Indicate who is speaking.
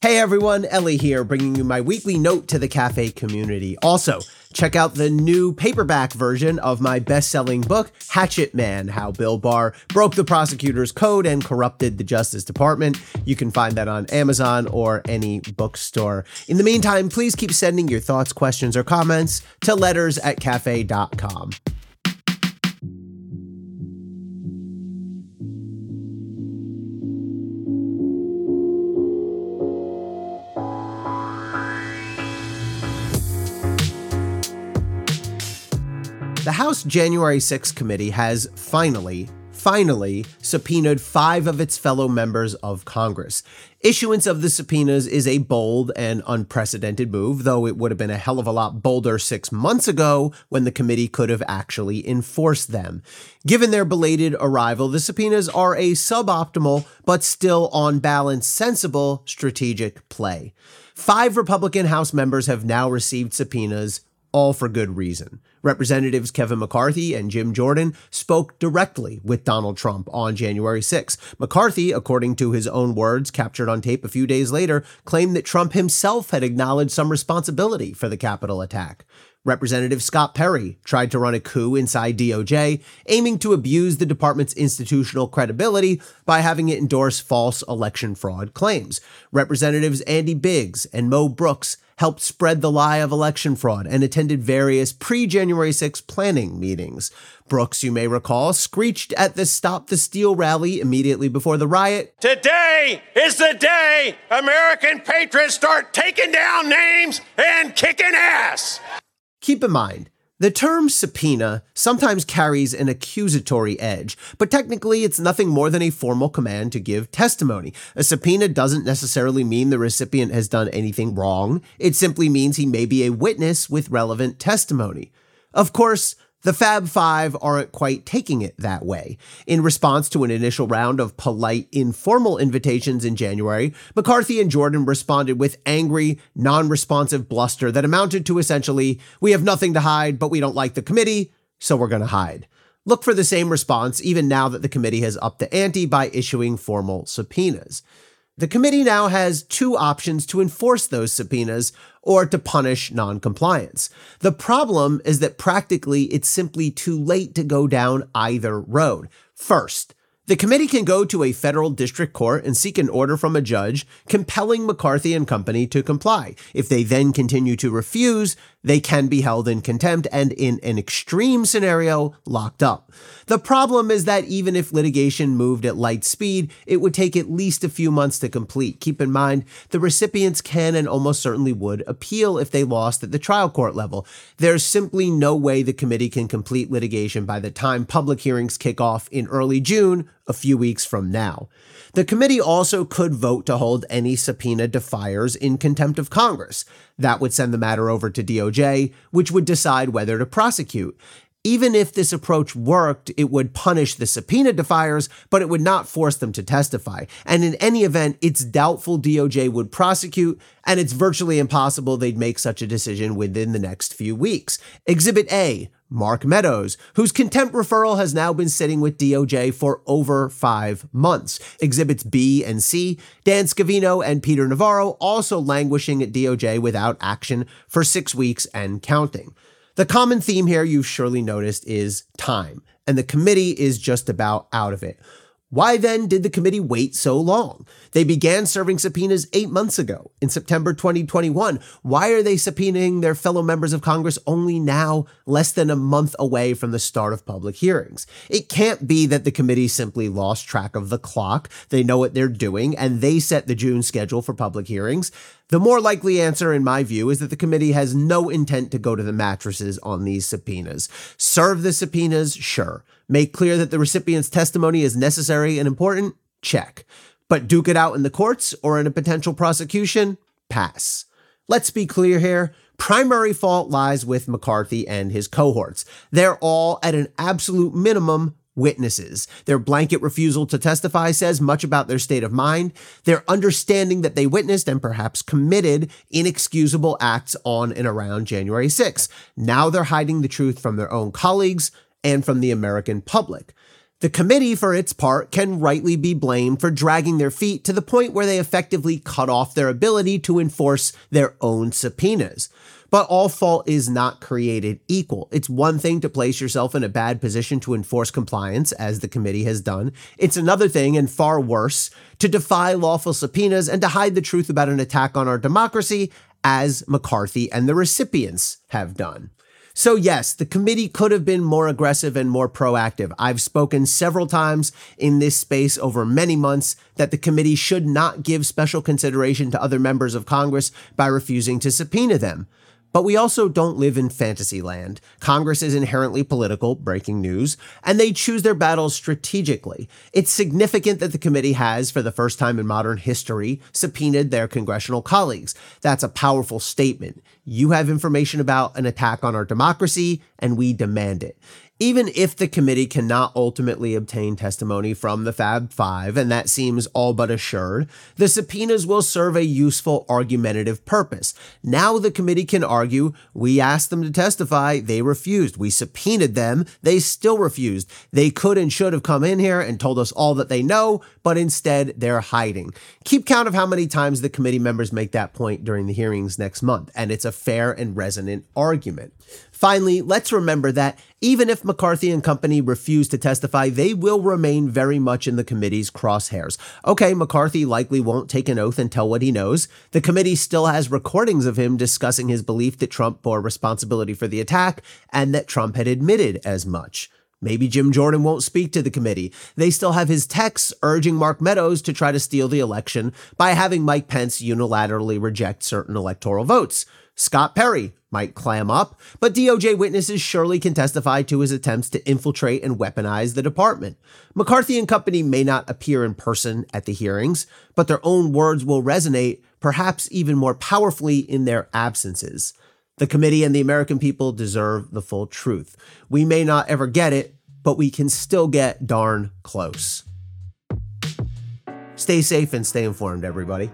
Speaker 1: Hey everyone, Elie here, bringing you my weekly note to the cafe community. Also, check out the new paperback version of my best selling book, Hatchet Man How Bill Barr Broke the Prosecutor's Code and Corrupted the Justice Department. You can find that on Amazon or any bookstore. In the meantime, please keep sending your thoughts, questions, or comments to letters at cafe.com. The House January 6 committee has finally, finally subpoenaed five of its fellow members of Congress. Issuance of the subpoenas is a bold and unprecedented move, though it would have been a hell of a lot bolder six months ago when the committee could have actually enforced them. Given their belated arrival, the subpoenas are a suboptimal, but still on balance sensible strategic play. Five Republican House members have now received subpoenas all for good reason. Representatives Kevin McCarthy and Jim Jordan spoke directly with Donald Trump on January 6. McCarthy, according to his own words captured on tape a few days later, claimed that Trump himself had acknowledged some responsibility for the Capitol attack. Representative Scott Perry tried to run a coup inside DOJ, aiming to abuse the department's institutional credibility by having it endorse false election fraud claims. Representatives Andy Biggs and Mo Brooks helped spread the lie of election fraud and attended various pre January 6 planning meetings. Brooks, you may recall, screeched at the Stop the Steal rally immediately before the riot.
Speaker 2: Today is the day American patriots start taking down names and kicking ass.
Speaker 1: Keep in mind, the term subpoena sometimes carries an accusatory edge, but technically it's nothing more than a formal command to give testimony. A subpoena doesn't necessarily mean the recipient has done anything wrong, it simply means he may be a witness with relevant testimony. Of course, the Fab Five aren't quite taking it that way. In response to an initial round of polite, informal invitations in January, McCarthy and Jordan responded with angry, non responsive bluster that amounted to essentially, We have nothing to hide, but we don't like the committee, so we're going to hide. Look for the same response even now that the committee has upped the ante by issuing formal subpoenas. The committee now has two options to enforce those subpoenas or to punish noncompliance. The problem is that practically it's simply too late to go down either road. First, the committee can go to a federal district court and seek an order from a judge compelling McCarthy and company to comply. If they then continue to refuse, they can be held in contempt and, in an extreme scenario, locked up. The problem is that even if litigation moved at light speed, it would take at least a few months to complete. Keep in mind, the recipients can and almost certainly would appeal if they lost at the trial court level. There's simply no way the committee can complete litigation by the time public hearings kick off in early June, a few weeks from now. The committee also could vote to hold any subpoena defiers in contempt of Congress. That would send the matter over to DOJ, which would decide whether to prosecute. Even if this approach worked, it would punish the subpoena defiers, but it would not force them to testify. And in any event, it's doubtful DOJ would prosecute, and it's virtually impossible they'd make such a decision within the next few weeks. Exhibit A Mark Meadows, whose contempt referral has now been sitting with DOJ for over five months. Exhibits B and C, Dan Scavino and Peter Navarro also languishing at DOJ without action for six weeks and counting. The common theme here you've surely noticed is time, and the committee is just about out of it. Why then did the committee wait so long? They began serving subpoenas eight months ago, in September 2021. Why are they subpoenaing their fellow members of Congress only now, less than a month away from the start of public hearings? It can't be that the committee simply lost track of the clock. They know what they're doing, and they set the June schedule for public hearings. The more likely answer, in my view, is that the committee has no intent to go to the mattresses on these subpoenas. Serve the subpoenas, sure. Make clear that the recipient's testimony is necessary and important, check. But duke it out in the courts or in a potential prosecution, pass. Let's be clear here. Primary fault lies with McCarthy and his cohorts. They're all, at an absolute minimum, witnesses. Their blanket refusal to testify says much about their state of mind, their understanding that they witnessed and perhaps committed inexcusable acts on and around January 6. Now they're hiding the truth from their own colleagues and from the American public. The committee, for its part, can rightly be blamed for dragging their feet to the point where they effectively cut off their ability to enforce their own subpoenas. But all fault is not created equal. It's one thing to place yourself in a bad position to enforce compliance, as the committee has done. It's another thing, and far worse, to defy lawful subpoenas and to hide the truth about an attack on our democracy, as McCarthy and the recipients have done. So, yes, the committee could have been more aggressive and more proactive. I've spoken several times in this space over many months that the committee should not give special consideration to other members of Congress by refusing to subpoena them. But we also don't live in fantasy land. Congress is inherently political, breaking news, and they choose their battles strategically. It's significant that the committee has, for the first time in modern history, subpoenaed their congressional colleagues. That's a powerful statement. You have information about an attack on our democracy, and we demand it even if the committee cannot ultimately obtain testimony from the Fab Five, and that seems all but assured, the subpoenas will serve a useful argumentative purpose. Now the committee can argue we asked them to testify, they refused. We subpoenaed them, they still refused. They could and should have come in here and told us all that they know, but instead they're hiding. Keep count of how many times the committee members make that point during the hearings next month, and it's a fair and resonant argument. Finally, let's remember that even if McCarthy and company refuse to testify, they will remain very much in the committee's crosshairs. Okay, McCarthy likely won't take an oath and tell what he knows. The committee still has recordings of him discussing his belief that Trump bore responsibility for the attack and that Trump had admitted as much. Maybe Jim Jordan won't speak to the committee. They still have his texts urging Mark Meadows to try to steal the election by having Mike Pence unilaterally reject certain electoral votes. Scott Perry might clam up, but DOJ witnesses surely can testify to his attempts to infiltrate and weaponize the department. McCarthy and company may not appear in person at the hearings, but their own words will resonate, perhaps even more powerfully in their absences. The committee and the American people deserve the full truth. We may not ever get it, but we can still get darn close. Stay safe and stay informed, everybody.